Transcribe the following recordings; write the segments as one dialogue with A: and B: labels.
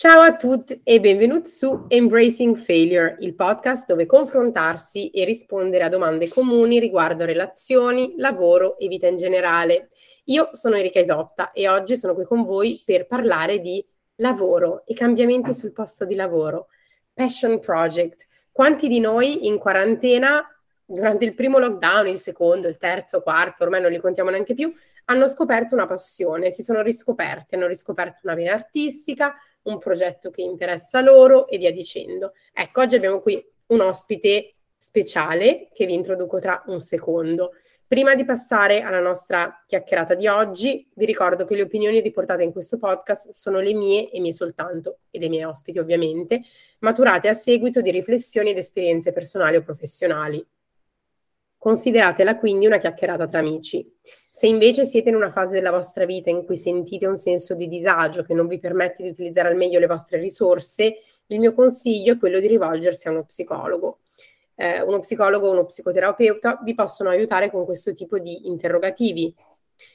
A: Ciao a tutti e benvenuti su Embracing Failure, il podcast dove confrontarsi e rispondere a domande comuni riguardo relazioni, lavoro e vita in generale. Io sono Erika Isotta e oggi sono qui con voi per parlare di lavoro e cambiamenti sul posto di lavoro. Passion Project. Quanti di noi in quarantena, durante il primo lockdown, il secondo, il terzo, quarto, ormai non li contiamo neanche più, hanno scoperto una passione, si sono riscoperti, hanno riscoperto una vena artistica, un progetto che interessa loro e via dicendo. Ecco, oggi abbiamo qui un ospite speciale che vi introduco tra un secondo. Prima di passare alla nostra chiacchierata di oggi, vi ricordo che le opinioni riportate in questo podcast sono le mie e mie soltanto, e dei miei ospiti ovviamente, maturate a seguito di riflessioni ed esperienze personali o professionali. Consideratela quindi una chiacchierata tra amici. Se invece siete in una fase della vostra vita in cui sentite un senso di disagio che non vi permette di utilizzare al meglio le vostre risorse, il mio consiglio è quello di rivolgersi a uno psicologo. Eh, uno psicologo o uno psicoterapeuta vi possono aiutare con questo tipo di interrogativi.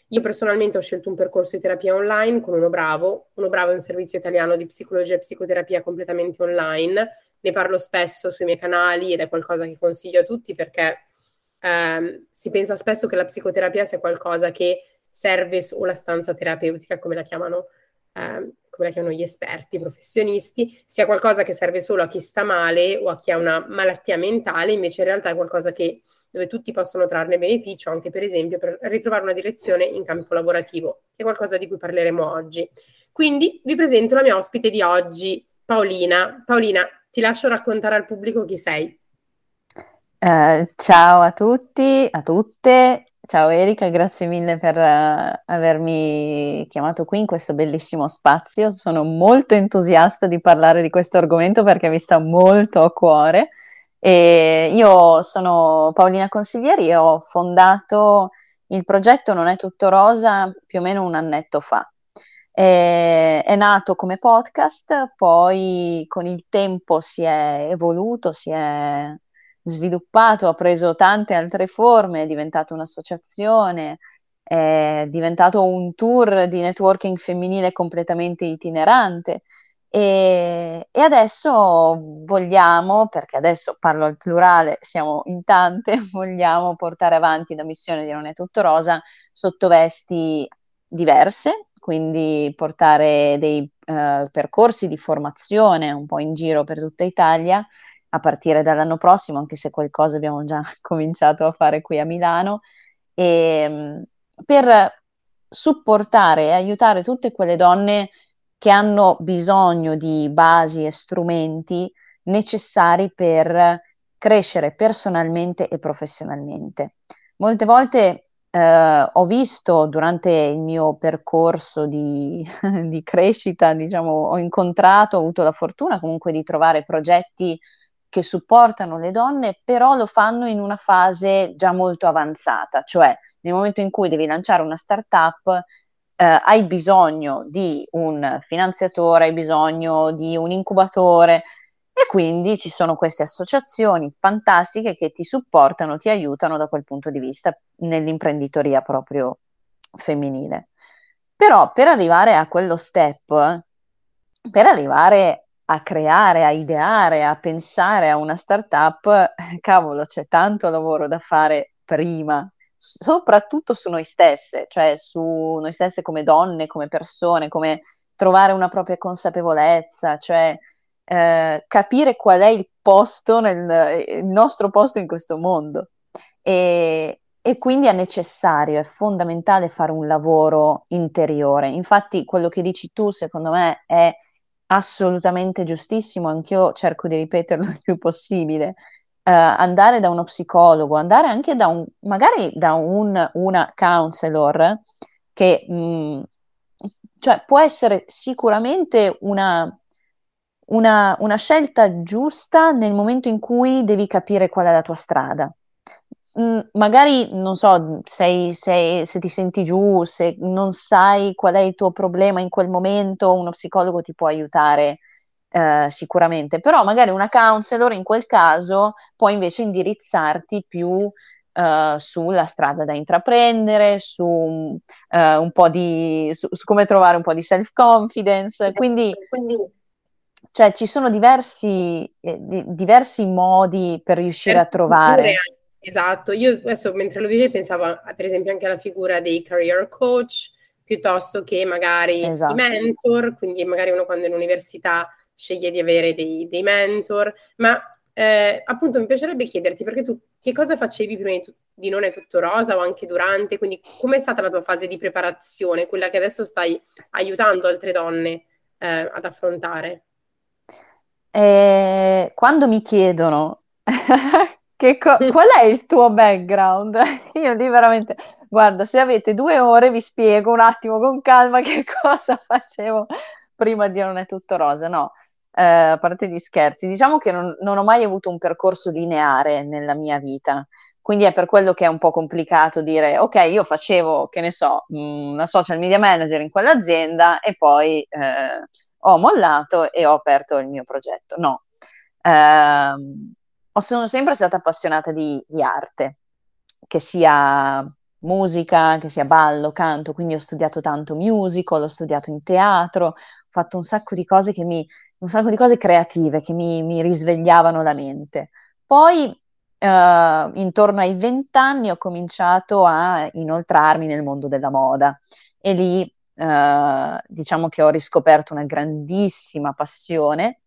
A: Io personalmente ho scelto un percorso di terapia online con uno bravo. Uno bravo è un servizio italiano di psicologia e psicoterapia completamente online. Ne parlo spesso sui miei canali ed è qualcosa che consiglio a tutti perché ehm, si pensa spesso che la psicoterapia sia qualcosa che serve o la stanza terapeutica, come la chiamano, ehm, come la chiamano gli esperti, i professionisti, sia qualcosa che serve solo a chi sta male o a chi ha una malattia mentale, invece in realtà è qualcosa che, dove tutti possono trarne beneficio, anche per esempio per ritrovare una direzione in campo lavorativo, è qualcosa di cui parleremo oggi. Quindi vi presento la mia ospite di oggi, Paolina. Paolina, ti lascio raccontare al pubblico chi sei.
B: Eh, ciao a tutti, a tutte. Ciao Erika, grazie mille per uh, avermi chiamato qui in questo bellissimo spazio. Sono molto entusiasta di parlare di questo argomento perché mi sta molto a cuore. E io sono Paolina Consiglieri e ho fondato il progetto Non è tutto rosa più o meno un annetto fa. È, è nato come podcast, poi con il tempo si è evoluto, si è sviluppato, ha preso tante altre forme, è diventato un'associazione, è diventato un tour di networking femminile completamente itinerante. E, e, adesso vogliamo, perché adesso parlo al plurale, siamo in tante, vogliamo portare avanti la missione di Non è tutto rosa sotto vesti diverse, quindi portare dei uh, percorsi di formazione un po' in giro per tutta Italia a partire dall'anno prossimo, anche se qualcosa abbiamo già cominciato a fare qui a Milano, e, ehm, per supportare e aiutare tutte quelle donne che hanno bisogno di basi e strumenti necessari per crescere personalmente e professionalmente. Molte volte eh, ho visto durante il mio percorso di, di crescita, diciamo, ho incontrato, ho avuto la fortuna comunque di trovare progetti che supportano le donne, però lo fanno in una fase già molto avanzata, cioè nel momento in cui devi lanciare una startup eh, hai bisogno di un finanziatore, hai bisogno di un incubatore e quindi ci sono queste associazioni fantastiche che ti supportano, ti aiutano da quel punto di vista nell'imprenditoria proprio femminile. Però per arrivare a quello step, per arrivare a creare, a ideare, a pensare a una startup, cavolo, c'è tanto lavoro da fare prima, soprattutto su noi stesse, cioè su noi stesse come donne, come persone, come trovare una propria consapevolezza, cioè eh, capire qual è il posto, nel, il nostro posto in questo mondo. E, e quindi è necessario, è fondamentale fare un lavoro interiore. Infatti, quello che dici tu, secondo me, è assolutamente giustissimo, anch'io cerco di ripeterlo il più possibile. Uh, andare da uno psicologo, andare anche da un, magari da un, una counselor, che mh, mm, cioè, può essere sicuramente una, una, una scelta giusta nel momento in cui devi capire qual è la tua strada. Mm, magari non so sei, sei, se ti senti giù, se non sai qual è il tuo problema in quel momento, uno psicologo ti può aiutare eh, sicuramente, però magari una counselor in quel caso può invece indirizzarti più Uh, sulla strada da intraprendere, su uh, un po' di su, su, come trovare un po' di self-confidence. Quindi, quindi Cioè ci sono diversi, eh, di, diversi modi per riuscire a trovare.
A: Esatto, io adesso mentre lo dicevi pensavo per esempio anche alla figura dei career coach piuttosto che magari esatto. i mentor, quindi magari uno quando è in università sceglie di avere dei, dei mentor, ma eh, appunto mi piacerebbe chiederti perché tu che cosa facevi prima di, di Non è tutto rosa o anche durante, quindi com'è stata la tua fase di preparazione, quella che adesso stai aiutando altre donne eh, ad affrontare?
B: Eh, quando mi chiedono co- qual è il tuo background, io dico veramente, guarda, se avete due ore vi spiego un attimo con calma che cosa facevo prima di Non è tutto rosa, no. Eh, a parte gli scherzi, diciamo che non, non ho mai avuto un percorso lineare nella mia vita, quindi è per quello che è un po' complicato dire, ok, io facevo, che ne so, una social media manager in quell'azienda e poi eh, ho mollato e ho aperto il mio progetto. No, eh, sono sempre stata appassionata di, di, arte, che sia musica, che sia ballo, canto, quindi ho studiato tanto musical, ho studiato in teatro, ho fatto un sacco di cose mi, un sacco di cose creative che mi, mi risvegliavano la mente. Poi Uh, intorno ai vent'anni ho cominciato a inoltrarmi nel mondo della moda e lì uh, diciamo che ho riscoperto una grandissima passione.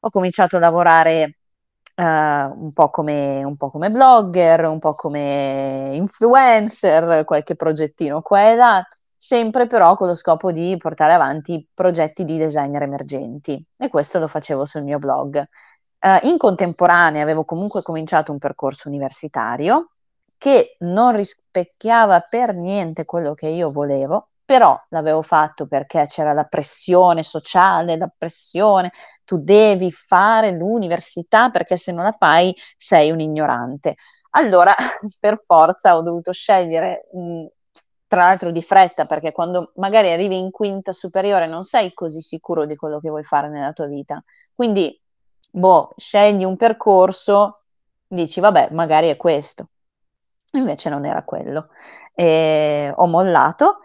B: Ho cominciato a lavorare uh, un, po come, un po' come blogger, un po' come influencer, qualche progettino qua e là, sempre però con lo scopo di portare avanti progetti di designer emergenti e questo lo facevo sul mio blog. Uh, in contemporanea avevo comunque cominciato un percorso universitario che non rispecchiava per niente quello che io volevo, però l'avevo fatto perché c'era la pressione sociale, la pressione, tu devi fare l'università perché se non la fai sei un ignorante. Allora, per forza ho dovuto scegliere, mh, tra l'altro di fretta, perché quando magari arrivi in quinta superiore non sei così sicuro di quello che vuoi fare nella tua vita. Quindi boh, scegli un percorso, dici vabbè, magari è questo. Invece non era quello. E ho mollato,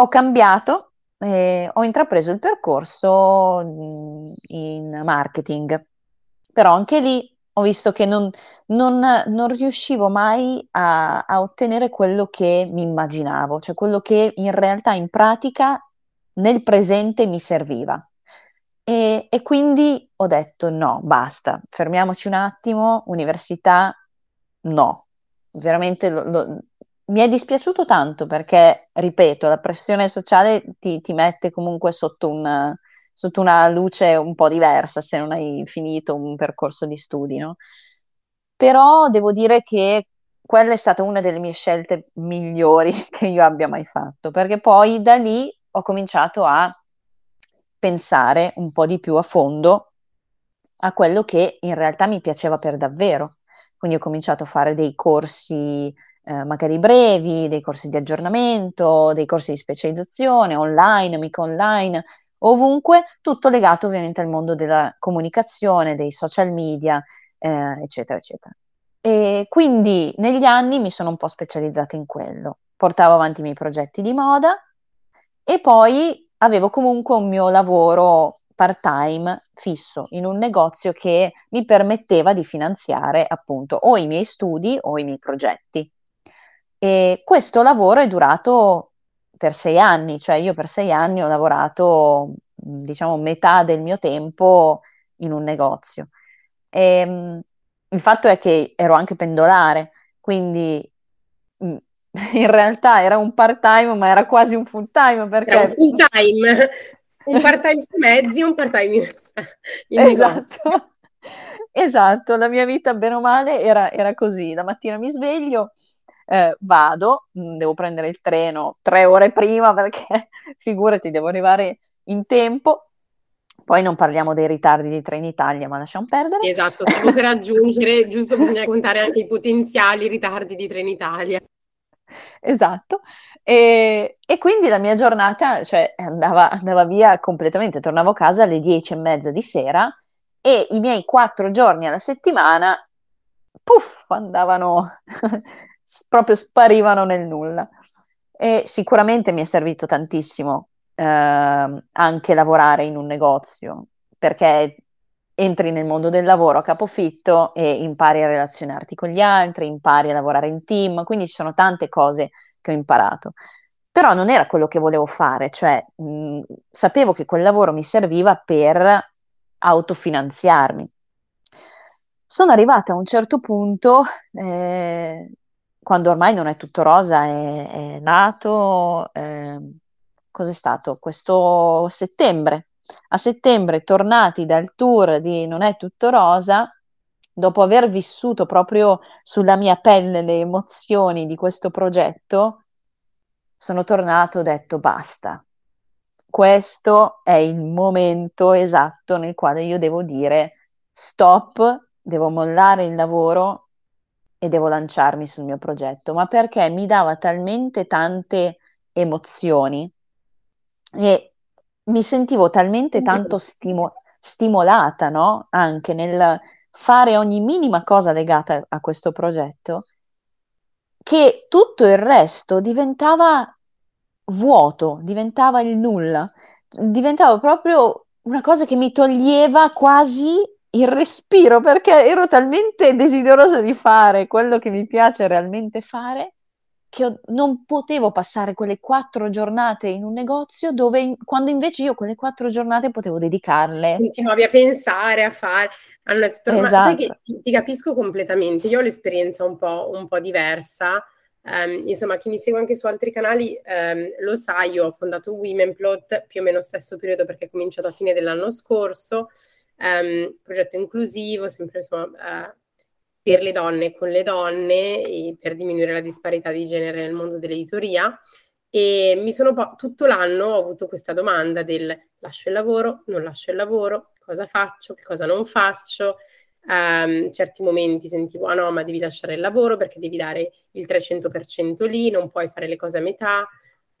B: ho cambiato, e ho intrapreso il percorso in marketing, però anche lì ho visto che non, non, non riuscivo mai a, a, ottenere quello che mi immaginavo, cioè quello che in realtà in pratica nel presente mi serviva. E, e, quindi ho detto no, basta, fermiamoci un attimo, università no, veramente lo, lo, mi è dispiaciuto tanto perché, ripeto, la pressione sociale ti, ti mette comunque sotto una, sotto una, luce un po' diversa se non hai finito un percorso di studi, no? Però devo dire che quella è stata una delle mie scelte migliori che io abbia mai fatto, perché poi da lì ho cominciato a pensare un po' di più a fondo a quello che in realtà mi piaceva per davvero. Quindi ho cominciato a fare dei corsi eh, magari brevi, dei corsi di aggiornamento, dei corsi di specializzazione online, mica online, ovunque, tutto legato ovviamente al mondo della comunicazione, dei social media, eh, eccetera, eccetera. E quindi negli anni mi sono un po' specializzata in quello. Portavo avanti i miei progetti di moda e poi avevo comunque un mio lavoro part-time fisso in un negozio che mi permetteva di finanziare appunto o i miei studi o i miei progetti. E questo lavoro è durato per sei anni, cioè io per sei anni ho lavorato diciamo metà del mio tempo in un negozio. E, ehm, il fatto è che ero anche pendolare, quindi in realtà era un part time, ma era quasi un full time perché... Era
A: un full time, un part time su mezzi, un part time in
B: Esatto. esatto, la mia vita bene o male era, era così, la mattina mi sveglio, eh, vado, mm, devo prendere il treno tre ore prima perché figurati, devo arrivare in tempo, poi non parliamo dei ritardi di Trenitalia, ma lasciamo perdere.
A: Esatto, stavo per aggiungere, giusto bisogna contare anche i potenziali ritardi di Trenitalia
B: esatto. E, e, quindi la mia giornata cioè, andava, andava, via completamente, tornavo a casa alle dieci e mezza di sera e i miei quattro giorni alla settimana, puff, andavano, proprio sparivano nel nulla. E sicuramente mi è servito tantissimo eh, anche lavorare in un negozio, perché entri nel mondo del lavoro a capofitto e impari a relazionarti con gli altri, impari a lavorare in team, quindi ci sono tante cose che ho imparato. Però non era quello che volevo fare, cioè mh, sapevo che quel lavoro mi serviva per autofinanziarmi. Sono arrivata a un certo punto, eh, quando ormai non è tutto rosa, è, è nato, eh, cos'è stato? Questo settembre. A settembre, tornati dal tour di Non è tutto rosa, dopo aver vissuto proprio sulla mia pelle le emozioni di questo progetto, sono tornato e ho detto basta. Questo è il momento esatto nel quale io devo dire stop devo mollare il lavoro e devo lanciarmi sul mio progetto, ma perché mi dava talmente tante emozioni e mi sentivo talmente tanto stimo- stimolata, no? Anche nel fare ogni minima cosa legata a questo progetto, che tutto il resto diventava vuoto, diventava il nulla, diventava proprio una cosa che mi toglieva quasi il respiro perché ero talmente desiderosa di fare quello che mi piace realmente fare che ho, non potevo passare quelle quattro giornate in un negozio dove, in, quando invece io quelle quattro giornate potevo dedicarle.
A: Continuavi a pensare, a fare. Allora, tutto esatto. che ti, ti, capisco completamente. Io ho l'esperienza un po', un po diversa. Um, insomma, chi mi segue anche su altri canali um, lo sa, io ho fondato Womenplot più o meno stesso periodo perché è cominciato a fine dell'anno scorso um, progetto inclusivo, sempre insomma, uh, per le donne con le donne e per diminuire la disparità di genere nel mondo dell'editoria. E mi sono po- tutto l'anno ho avuto questa domanda del lascio il lavoro, non lascio il lavoro, cosa faccio, che cosa non faccio. Um, certi momenti sentivo, ah no, ma devi lasciare il lavoro perché devi dare il 300% lì, non puoi fare le cose a metà.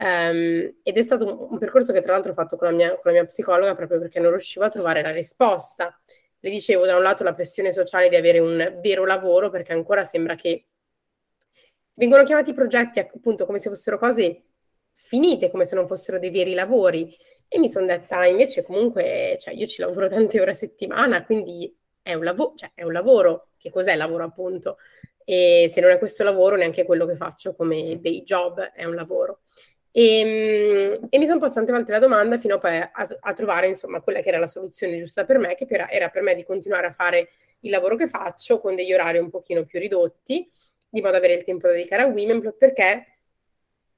A: Um, ed è stato un, percorso che tra l'altro ho fatto con la, mia, con la mia psicologa proprio perché non riuscivo a trovare la risposta. Le dicevo da un lato la pressione sociale di avere un vero lavoro perché ancora sembra che vengono chiamati progetti appunto come se fossero cose finite, come se non fossero dei veri lavori. E mi sono detta invece comunque, cioè io ci lavoro tante ore a settimana, quindi è un, lavoro, cioè è un lavoro. Che cos'è il lavoro appunto? E se non è questo lavoro, neanche quello che faccio come day job è un lavoro. E, ehm, e mi sono posta tante volte la domanda fino a poi a, a, trovare insomma quella che era la soluzione giusta per me, che per, era per me di continuare a fare il lavoro che faccio con degli orari un pochino più ridotti, di modo da avere il tempo da dedicare a Womenplot, perché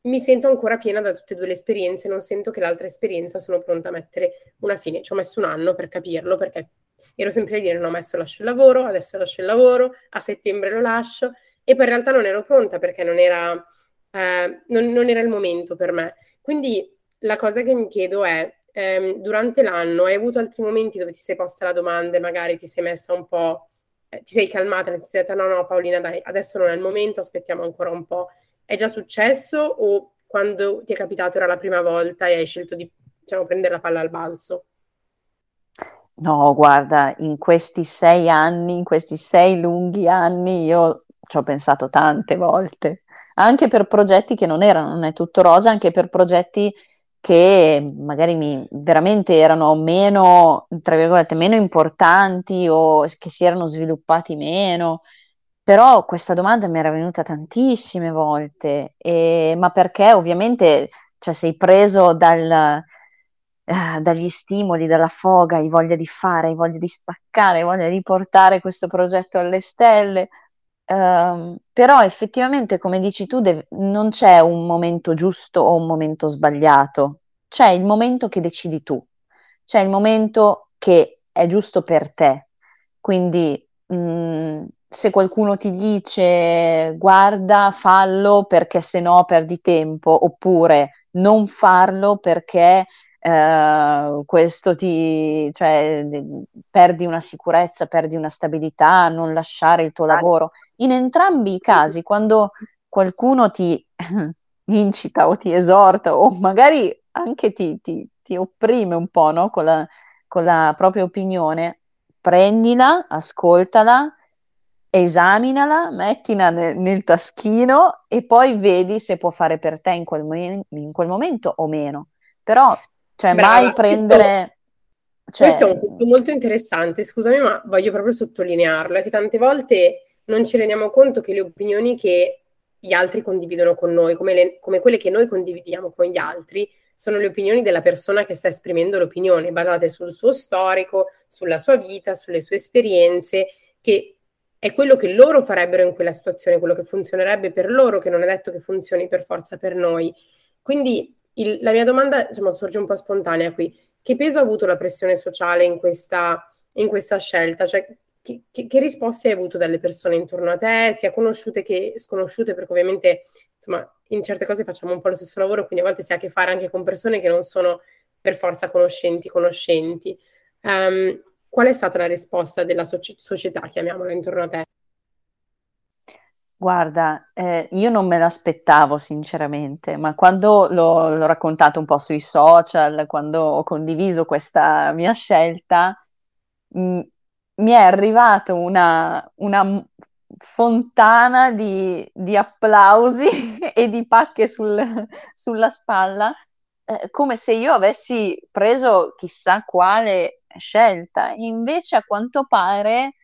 A: mi sento ancora piena da tutte e due le esperienze, non sento che l'altra esperienza sono pronta a mettere una fine. Ci ho messo un anno per capirlo, perché ero sempre a dire non ho messo lascio il lavoro, adesso lascio il lavoro, a settembre lo lascio, e poi in realtà non ero pronta perché non era eh, non, non, era il momento per me. Quindi la cosa che mi chiedo è, ehm, durante l'anno hai avuto altri momenti dove ti sei posta la domanda e magari ti sei messa un po', eh, ti sei calmata, ti sei detta no, no, Paolina, dai, adesso non è il momento, aspettiamo ancora un po'. È già successo o quando ti è capitato era la prima volta e hai scelto di diciamo, prendere la palla al balzo?
B: No, guarda, in questi sei anni, in questi sei lunghi anni, io ci ho pensato tante volte anche per progetti che non erano, non è tutto rosa, anche per progetti che magari mi, veramente erano meno, tra virgolette, meno importanti o che si erano sviluppati meno. Però questa domanda mi era venuta tantissime volte, e, ma perché ovviamente cioè, sei preso dal, eh, dagli stimoli, dalla foga, hai voglia di fare, hai voglia di spaccare, hai voglia di portare questo progetto alle stelle, Uh, però effettivamente, come dici tu, deve, non c'è un momento giusto o un momento sbagliato, c'è il momento che decidi tu, c'è il momento che è giusto per te. Quindi mh, mm, se qualcuno ti dice guarda, fallo perché se no perdi tempo, oppure non farlo perché Uh, questo ti, cioè, perdi una sicurezza, perdi una stabilità, non lasciare il tuo lavoro. In entrambi i casi, quando qualcuno ti incita o ti esorta o magari anche ti, ti, ti opprime un po' no? con, la, con la propria opinione, prendila, ascoltala, esaminala, mettila nel, nel, taschino e poi vedi se può fare per te in quel, in quel momento o meno. Però cioè, Brava, mai prendere...
A: Cioè... Questo è un punto molto interessante, scusami, ma voglio proprio sottolinearlo, è che tante volte non ci rendiamo conto che le opinioni che gli altri condividono con noi, come, le, come quelle che noi condividiamo con gli altri, sono le opinioni della persona che sta esprimendo l'opinione, basate sul suo storico, sulla sua vita, sulle sue esperienze, che è quello che loro farebbero in quella situazione, quello che funzionerebbe per loro, che non è detto che funzioni per forza per noi. Quindi il, la mia domanda diciamo, sorge un po' spontanea qui. Che peso ha avuto la pressione sociale in questa, in questa scelta? Cioè, che, che, che, risposte hai avuto dalle persone intorno a te, sia conosciute che sconosciute, perché ovviamente insomma, in certe cose facciamo un po' lo stesso lavoro, quindi a volte si ha a che fare anche con persone che non sono per forza conoscenti, conoscenti. Um, qual è stata la risposta della so- società, chiamiamola, intorno a te?
B: Guarda, eh, io non me l'aspettavo sinceramente, ma quando l'ho, l'ho raccontato un po' sui social, quando ho condiviso questa mia scelta, mh, mi è arrivata una, una fontana di, di, applausi e di pacche sul, sulla spalla, eh, come se io avessi preso chissà quale scelta. Invece, a quanto pare,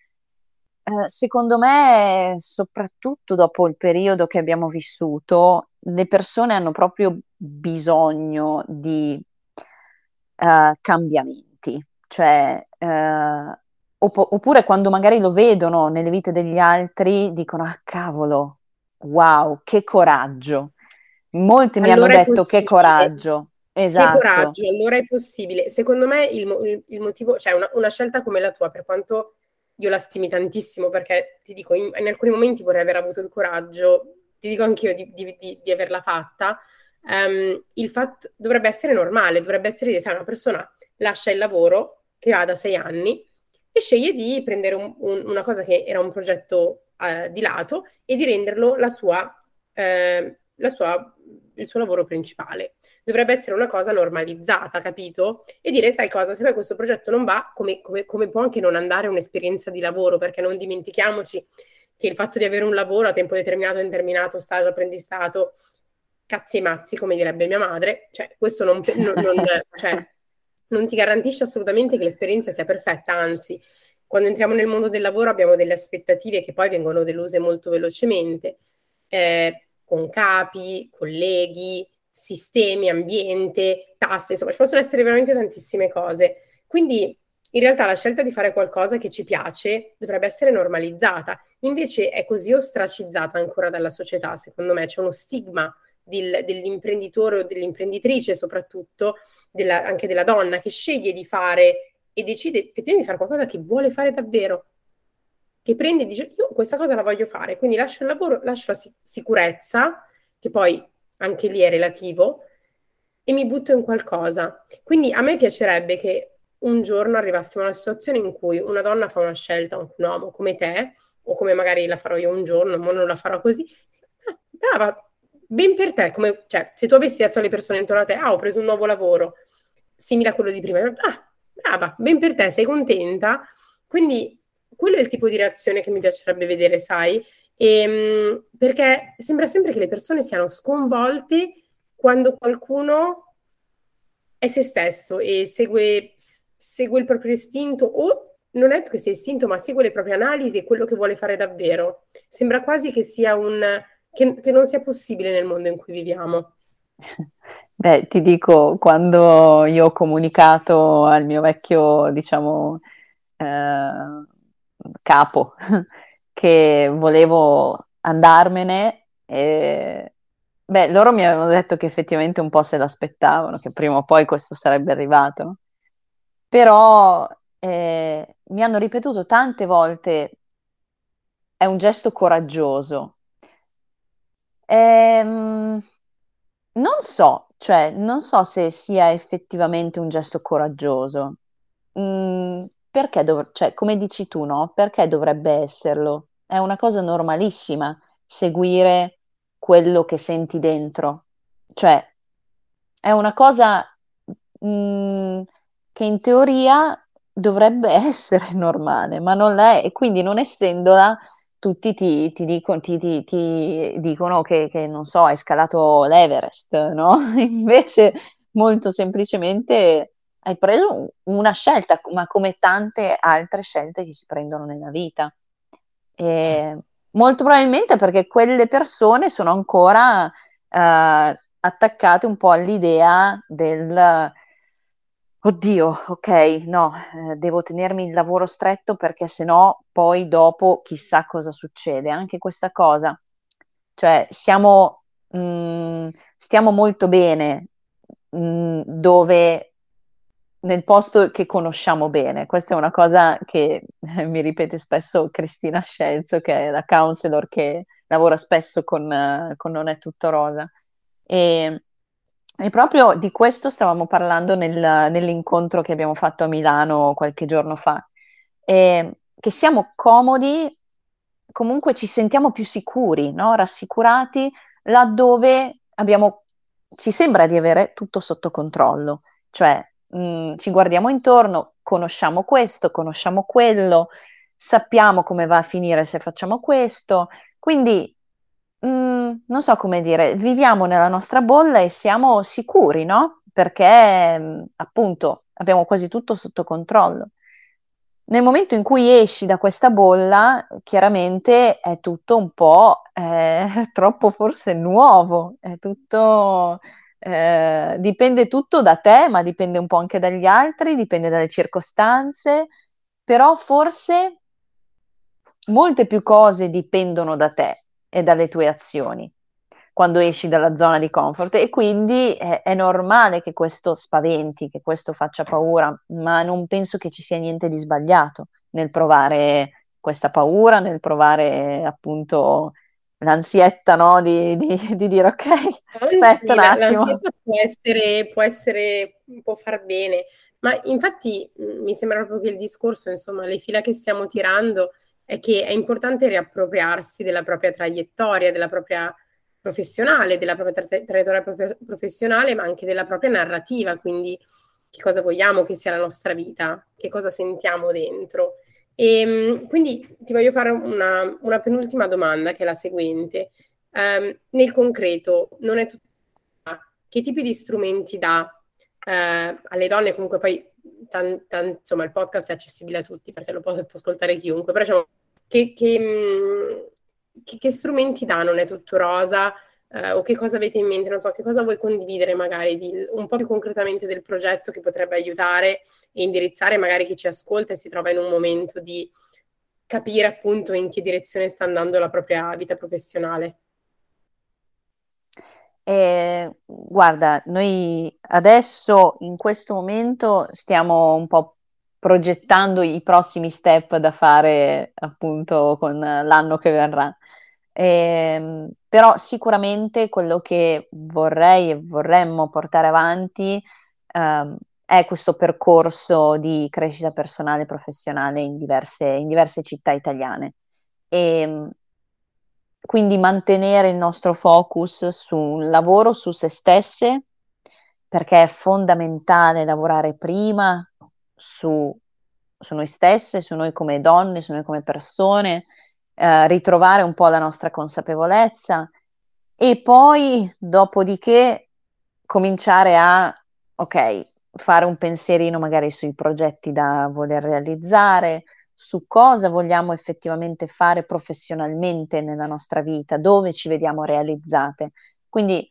B: eh, secondo me, soprattutto dopo il periodo che abbiamo vissuto, le persone hanno proprio bisogno di uh, cambiamenti, cioè uh, Opp- oppure quando magari lo vedono nelle vite degli altri, dicono: Ah, cavolo, wow, che coraggio. Molti mi allora hanno detto che coraggio. Esatto.
A: Che coraggio, allora è possibile. Secondo me il, il, il motivo, cioè una, una, scelta come la tua, per quanto io la stimi tantissimo, perché ti dico, in, in alcuni momenti vorrei aver avuto il coraggio, ti dico anch'io di, di, di, di averla fatta, um, il fatto dovrebbe essere normale, dovrebbe essere, sai, una persona lascia il lavoro che va da sei anni, e sceglie di prendere un, un, una cosa che era un progetto eh, di lato e di renderlo la sua, la sua, il suo lavoro principale. Dovrebbe essere una cosa normalizzata, capito? E dire, sai cosa, se poi questo progetto non va, come, come, come può anche non andare un'esperienza di lavoro, perché non dimentichiamoci che il fatto di avere un lavoro a tempo determinato, indeterminato, stage, apprendistato, cazzi e mazzi, come direbbe mia madre, cioè questo non, non, non cioè, non ti garantisce assolutamente che l'esperienza sia perfetta, anzi, quando entriamo nel mondo del lavoro abbiamo delle aspettative che poi vengono deluse molto velocemente, eh, con capi, colleghi, sistemi, ambiente, tasse, insomma, ci possono essere veramente tantissime cose. Quindi in realtà la scelta di fare qualcosa che ci piace dovrebbe essere normalizzata, invece è così ostracizzata ancora dalla società, secondo me. C'è uno stigma del, dell'imprenditore o dell'imprenditrice soprattutto della, anche della donna che sceglie di fare e decide effettivamente di fare qualcosa che vuole fare davvero, che prende e dice io questa cosa la voglio fare, quindi lascio il lavoro, lascio la sicurezza, che poi anche lì è relativo, e mi butto in qualcosa. Quindi a me piacerebbe che un giorno arrivassimo a una situazione in cui una donna fa una scelta, un uomo come te, o come magari la farò io un giorno, ma non la farò così. Ah, brava, ben per te, come, cioè, se tu avessi detto alle persone intorno a te, ah, ho preso un nuovo lavoro, simile a quello di prima, ah, brava, ben per te, sei contenta. Quindi quello è il tipo di reazione che mi piacerebbe vedere, sai? E, ehm, perché sembra sempre che le persone siano sconvolte quando qualcuno è se stesso e segue, segue il proprio istinto o non è che sia istinto, ma segue le proprie analisi e quello che vuole fare davvero. Sembra quasi che sia un che, che non sia possibile nel mondo in cui viviamo.
B: Beh, ti dico, quando io ho comunicato al mio vecchio, diciamo, eh, capo che volevo andarmene, e, beh, loro mi avevano detto che effettivamente un po' se l'aspettavano, che prima o poi questo sarebbe arrivato? Però eh, mi hanno ripetuto tante volte, è un gesto coraggioso. Ehm, non so, cioè, non so se sia effettivamente un gesto coraggioso. Mm, perché dov- cioè, come dici tu, no? Perché dovrebbe esserlo? È una cosa normalissima seguire quello che senti dentro. Cioè, è una cosa mm, che in teoria dovrebbe essere normale, ma non è, e quindi non essendola tutti ti, ti, dico, ti, ti dicono che, che, non so, hai scalato l'Everest, no? Invece molto semplicemente hai preso una scelta, ma come tante altre scelte che si prendono nella vita. E molto probabilmente perché quelle persone sono ancora eh, attaccate un po' all'idea del oddio, ok, no, eh, devo tenermi il lavoro stretto perché sennò poi dopo chissà cosa succede. Anche questa cosa, cioè siamo, mh, mm, stiamo molto bene mh, mm, dove nel posto che conosciamo bene. Questa è una cosa che mi ripete spesso Cristina Scelzo, che è la counselor che lavora spesso con, con Non è tutto rosa. E, e proprio di questo stavamo parlando nel, nell'incontro che abbiamo fatto a Milano qualche giorno fa, e che siamo comodi, comunque ci sentiamo più sicuri, no? rassicurati laddove abbiamo, ci sembra di avere tutto sotto controllo, cioè mh, mm, ci guardiamo intorno, conosciamo questo, conosciamo quello, sappiamo come va a finire se facciamo questo, quindi Mm, non so come dire, viviamo nella nostra bolla e siamo sicuri, no? Perché mm, appunto abbiamo quasi tutto sotto controllo. Nel momento in cui esci da questa bolla, chiaramente è tutto un po' eh, troppo forse nuovo, è tutto, eh, dipende tutto da te, ma dipende un po' anche dagli altri, dipende dalle circostanze, però forse molte più cose dipendono da te e dalle tue azioni quando esci dalla zona di comfort e quindi è, è, normale che questo spaventi, che questo faccia paura, ma non penso che ci sia niente di sbagliato nel provare questa paura, nel provare appunto l'ansietta no? di, di, di, dire ok, aspetta un attimo.
A: L'ansietta può essere, può essere, può far bene, ma infatti mi sembra proprio che il discorso, insomma, le fila che stiamo tirando è che è importante riappropriarsi della propria traiettoria, della propria professionale, della propria tra- traiettoria prof- professionale, ma anche della propria narrativa, quindi che cosa vogliamo che sia la nostra vita, che cosa sentiamo dentro. E ehm, quindi ti voglio fare una, una penultima domanda, che è la seguente. Um, nel concreto, non è tutto che tipi di strumenti dà uh, alle donne, comunque poi tan, tan, insomma il podcast è accessibile a tutti perché lo può, può ascoltare chiunque, però diciamo che, che, mm, che, che strumenti dà? Non è tutto rosa eh, o che cosa avete in mente, non so, che cosa vuoi condividere magari di, un po' più concretamente del progetto che potrebbe aiutare e indirizzare magari chi ci ascolta e si trova in un momento di capire appunto in che direzione sta andando la propria vita professionale.
B: Eh, guarda, noi adesso in questo momento stiamo un po' progettando i prossimi step da fare appunto con l'anno che verrà. Eh, però sicuramente quello che vorrei e vorremmo portare avanti eh, è questo percorso di crescita personale e professionale in diverse, in diverse città italiane. E, quindi mantenere il nostro focus sul lavoro, su se stesse, perché è fondamentale lavorare prima su, su noi stesse, su noi come donne, su noi come persone, eh, ritrovare un po' la nostra consapevolezza e poi, dopodiché, cominciare a, ok, fare un pensierino magari sui progetti da voler realizzare, su cosa vogliamo effettivamente fare professionalmente nella nostra vita, dove ci vediamo realizzate. Quindi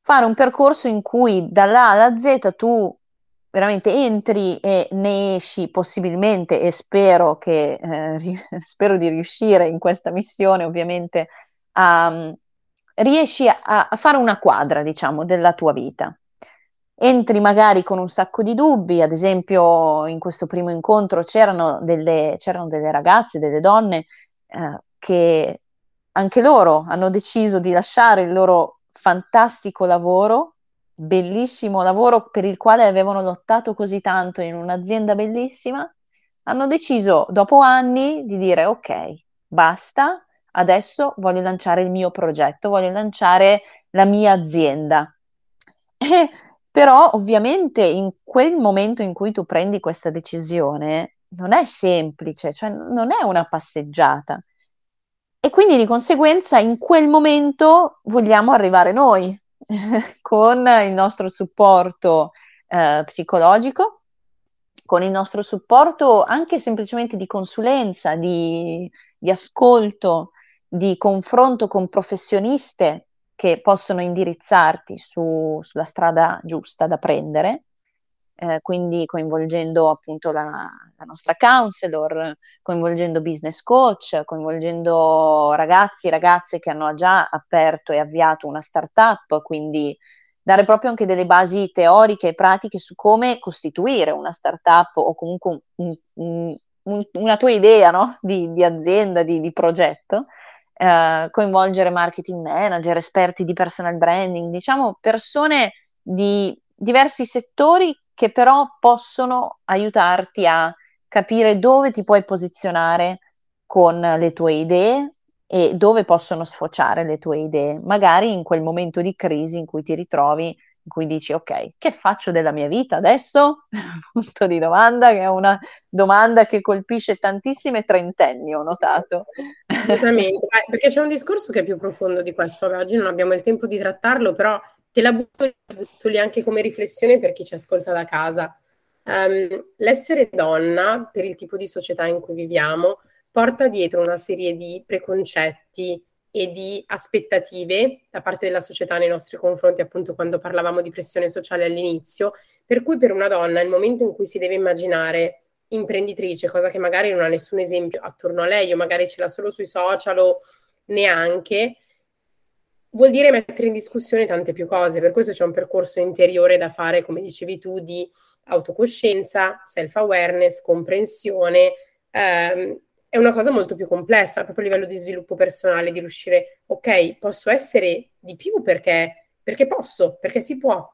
B: fare un percorso in cui dall'A alla Z tu veramente entri e ne esci possibilmente e spero, che, eh, spero di riuscire in questa missione ovviamente a riesci a, a fare una quadra diciamo della tua vita. Entri magari con un sacco di dubbi, ad esempio in questo primo incontro c'erano delle, c'erano delle ragazze, delle donne eh, che anche loro hanno deciso di lasciare il loro fantastico lavoro, bellissimo lavoro per il quale avevano lottato così tanto in un'azienda bellissima, hanno deciso dopo anni di dire ok, basta, adesso voglio lanciare il mio progetto, voglio lanciare la mia azienda. E però ovviamente in quel momento in cui tu prendi questa decisione non è semplice, cioè non è una passeggiata. E quindi di conseguenza in quel momento vogliamo arrivare noi con il nostro supporto eh, psicologico, con il nostro supporto anche semplicemente di consulenza, di, di ascolto, di confronto con professioniste che possono indirizzarti su, sulla strada giusta da prendere, eh, quindi coinvolgendo appunto la, la, nostra counselor, coinvolgendo business coach, coinvolgendo ragazzi e ragazze che hanno già aperto e avviato una startup, quindi dare proprio anche delle basi teoriche e pratiche su come costituire una startup o comunque un, un, un, una tua idea no? di, di, azienda, di, di progetto. Eh, coinvolgere marketing manager, esperti di personal branding, diciamo persone di diversi settori che però possono aiutarti a capire dove ti puoi posizionare con le tue idee e dove possono sfociare le tue idee, magari in quel momento di crisi in cui ti ritrovi, in cui dici ok, che faccio della mia vita adesso? Punto di domanda, che è una domanda che colpisce tantissime trentenni, ho notato.
A: Assolutamente, perché c'è un discorso che è più profondo di questo, oggi non abbiamo il tempo di trattarlo, però te la butto, butto lì anche come riflessione per chi ci ascolta da casa. Um, l'essere donna, per il tipo di società in cui viviamo, porta dietro una serie di preconcetti e di aspettative da parte della società nei nostri confronti, appunto quando parlavamo di pressione sociale all'inizio, per cui per una donna il momento in cui si deve immaginare imprenditrice, cosa che magari non ha nessun esempio attorno a lei o magari ce l'ha solo sui social o neanche, vuol dire mettere in discussione tante più cose, per questo c'è un percorso interiore da fare, come dicevi tu, di autocoscienza, self-awareness, comprensione, ehm, è una cosa molto più complessa, proprio a livello di sviluppo personale, di riuscire, ok, posso essere di più perché, perché posso, perché si può,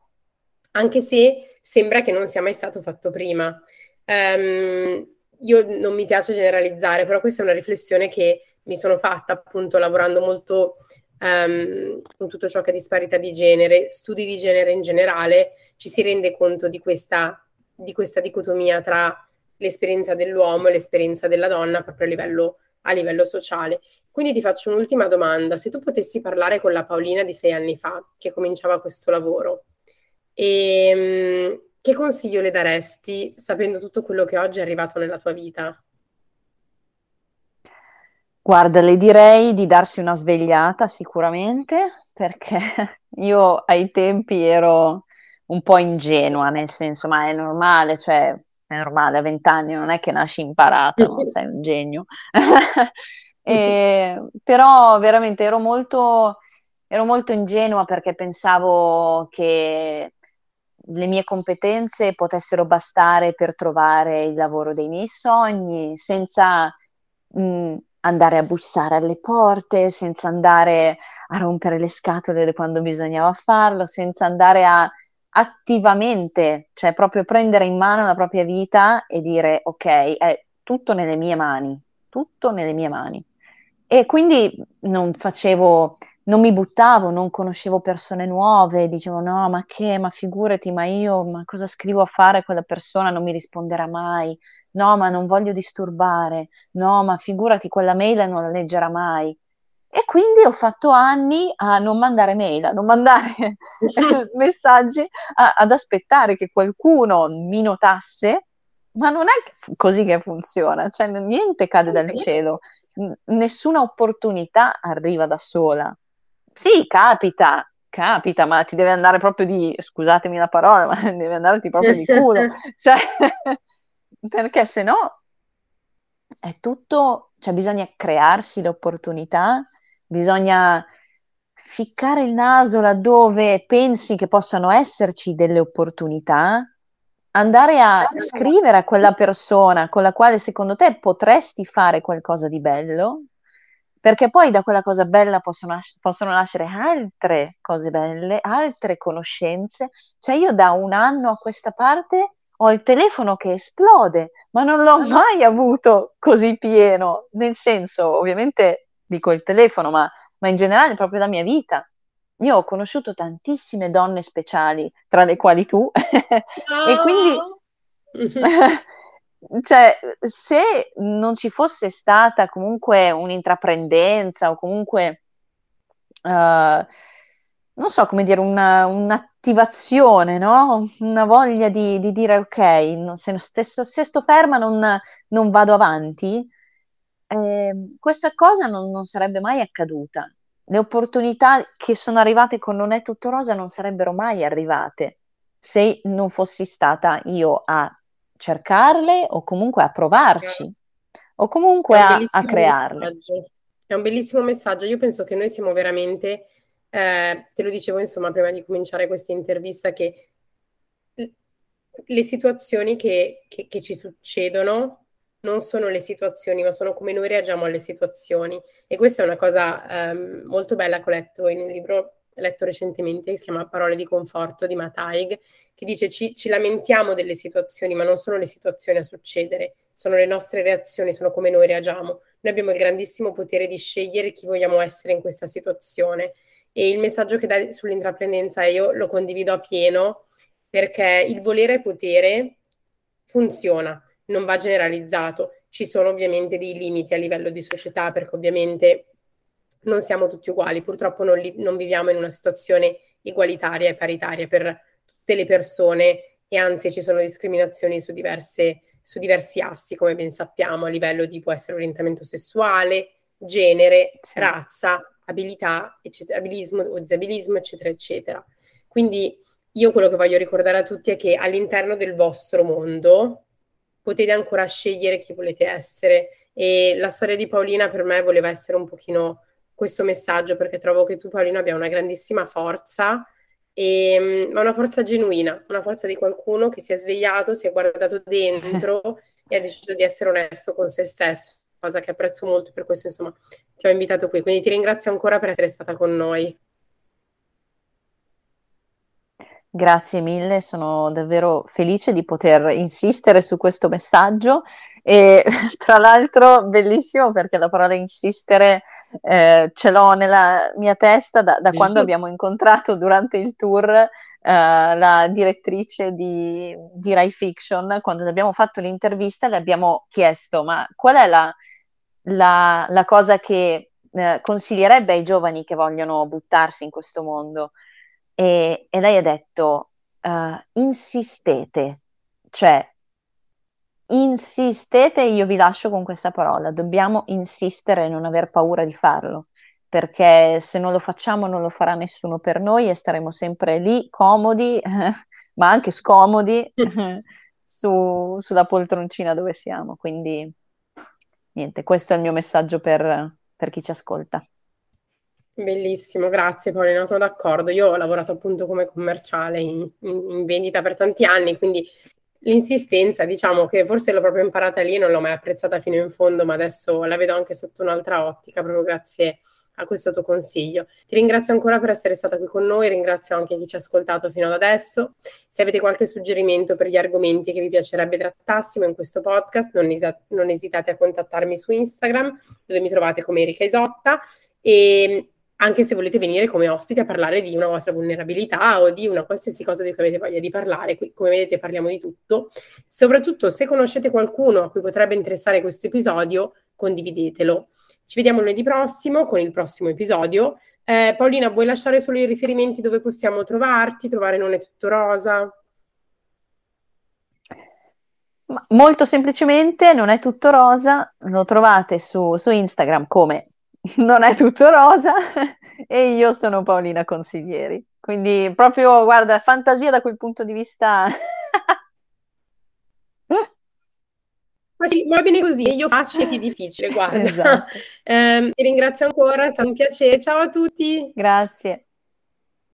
A: anche se sembra che non sia mai stato fatto prima. Um, io non mi piace generalizzare, però questa è una riflessione che mi sono fatta appunto lavorando molto um, con tutto ciò che è disparità di genere, studi di genere in generale, ci si rende conto di questa, di questa dicotomia tra l'esperienza dell'uomo e l'esperienza della donna proprio a livello, a livello sociale. Quindi ti faccio un'ultima domanda. Se tu potessi parlare con la Paolina di sei anni fa, che cominciava questo lavoro, e, ehm, che consiglio le daresti sapendo tutto quello che oggi è arrivato nella tua vita?
B: Guarda, le direi di darsi una svegliata sicuramente, perché io ai tempi ero un po' ingenua, nel senso, ma è normale, cioè è normale, a vent'anni non è che nasci imparata, non sei un genio. e, però veramente ero molto, ero molto ingenua perché pensavo che le mie competenze potessero bastare per trovare il lavoro dei miei sogni, senza mh, andare a bussare alle porte, senza andare a rompere le scatole quando bisognava farlo, senza andare a attivamente, cioè proprio prendere in mano la propria vita e dire ok, è tutto nelle mie mani, tutto nelle mie mani. E quindi non facevo, non mi buttavo, non conoscevo persone nuove, dicevo no, ma che, ma figurati, ma io, ma cosa scrivo a fare quella persona, non mi risponderà mai, no, ma non voglio disturbare, no, ma figurati, quella mail non la leggerà mai. E quindi ho fatto anni a non mandare mail, a non mandare messaggi, a, ad aspettare che qualcuno mi notasse, ma non è così che funziona, cioè niente cade dal cielo, N- nessuna opportunità arriva da sola. Sì, capita, capita, ma ti deve andare proprio di, scusatemi la parola, ma deve andarti proprio di culo, cioè, perché se no è tutto, cioè bisogna crearsi l'opportunità bisogna ficcare il naso laddove pensi che possano esserci delle opportunità, andare a scrivere a quella persona con la quale secondo te potresti fare qualcosa di bello, perché poi da quella cosa bella possono, possono nascere altre cose belle, altre conoscenze. Cioè io da un anno a questa parte ho il telefono che esplode, ma non l'ho mai avuto così pieno, nel senso ovviamente dico il telefono, ma, ma in generale proprio la mia vita. Io ho conosciuto tantissime donne speciali, tra le quali tu, e quindi, cioè, se non ci fosse stata comunque un'intraprendenza o comunque uh, non so come dire, una, un'attivazione, no? Una voglia di, di dire ok, se, stesso, se sto ferma non, non vado avanti, eh, questa cosa non, non, sarebbe mai accaduta. Le opportunità che sono arrivate con Non è tutto rosa non sarebbero mai arrivate se non fossi stata io a cercarle o comunque a provarci o comunque a, a crearle.
A: Messaggio. È un bellissimo messaggio. Io penso che noi siamo veramente, eh, te lo dicevo insomma prima di cominciare questa intervista, che le situazioni che, che, che ci succedono non sono le situazioni, ma sono come noi reagiamo alle situazioni. E questa è una cosa ehm, molto bella che ho letto in un libro letto recentemente, che si chiama Parole di conforto di Mataig, che dice ci, ci lamentiamo delle situazioni, ma non sono le situazioni a succedere, sono le nostre reazioni, sono come noi reagiamo. Noi abbiamo il grandissimo potere di scegliere chi vogliamo essere in questa situazione. E il messaggio che dai sull'intraprendenza io lo condivido a pieno perché il volere potere funziona, non va generalizzato. Ci sono ovviamente dei limiti a livello di società perché ovviamente non siamo tutti uguali, purtroppo non, li, non viviamo in una situazione egualitaria e paritaria per tutte le persone e anzi ci sono discriminazioni su, diverse, su diversi assi, come ben sappiamo, a livello di può essere orientamento sessuale, genere, sì. razza, abilità, eccetera, abilismo o disabilismo, eccetera, eccetera. Quindi io quello che voglio ricordare a tutti è che all'interno del vostro mondo potete ancora scegliere chi volete essere e la storia di Paolina per me voleva essere un pochino questo messaggio perché trovo che tu Paolino abbia una grandissima forza, e, mm, ma una forza genuina, una forza di qualcuno che si è svegliato, si è guardato dentro e ha deciso di essere onesto con se stesso, cosa che apprezzo molto, per questo insomma ti ho invitato qui. Quindi ti ringrazio ancora per essere stata con noi.
B: Grazie mille, sono davvero felice di poter insistere su questo messaggio e tra l'altro bellissimo perché la parola insistere eh, ce l'ho nella mia testa da, da quando abbiamo incontrato durante il tour eh, la direttrice di, di Rai Fiction, quando le abbiamo fatto l'intervista le abbiamo chiesto ma qual è la, la, la cosa che eh, consiglierebbe ai giovani che vogliono buttarsi in questo mondo? E, e lei ha detto uh, insistete, cioè insistete, io vi lascio con questa parola, dobbiamo insistere e non aver paura di farlo, perché se non lo facciamo non lo farà nessuno per noi e staremo sempre lì comodi, ma anche scomodi su, sulla poltroncina dove siamo. Quindi niente, questo è il mio messaggio per, per chi ci ascolta.
A: Bellissimo, grazie Paolina, sono d'accordo. Io ho lavorato appunto come commerciale in, in, in vendita per tanti anni, quindi l'insistenza, diciamo che forse l'ho proprio imparata lì, non l'ho mai apprezzata fino in fondo, ma adesso la vedo anche sotto un'altra ottica, proprio grazie a questo tuo consiglio. Ti ringrazio ancora per essere stata qui con noi, ringrazio anche chi ci ha ascoltato fino ad adesso. Se avete qualche suggerimento per gli argomenti che vi piacerebbe trattassimo in questo podcast, non, es- non esitate a contattarmi su Instagram, dove mi trovate come Erika Isotta. E anche se volete venire come ospite a parlare di una vostra vulnerabilità o di una qualsiasi cosa di cui avete voglia di parlare. Qui, come vedete parliamo di tutto. Soprattutto se conoscete qualcuno a cui potrebbe interessare questo episodio, condividetelo. Ci vediamo lunedì prossimo con il prossimo episodio. Eh, Paolina, vuoi lasciare solo i riferimenti dove possiamo trovarti? Trovare Non è tutto rosa?
B: Molto semplicemente, non è tutto rosa, lo trovate su, su Instagram come non è tutto rosa e io sono Paolina Consiglieri. Quindi proprio, guarda, fantasia da quel punto di vista.
A: Va bene così, io faccio è difficile, guarda. Esatto. Eh, ti ringrazio ancora, è stato un piacere. Ciao a tutti.
B: Grazie.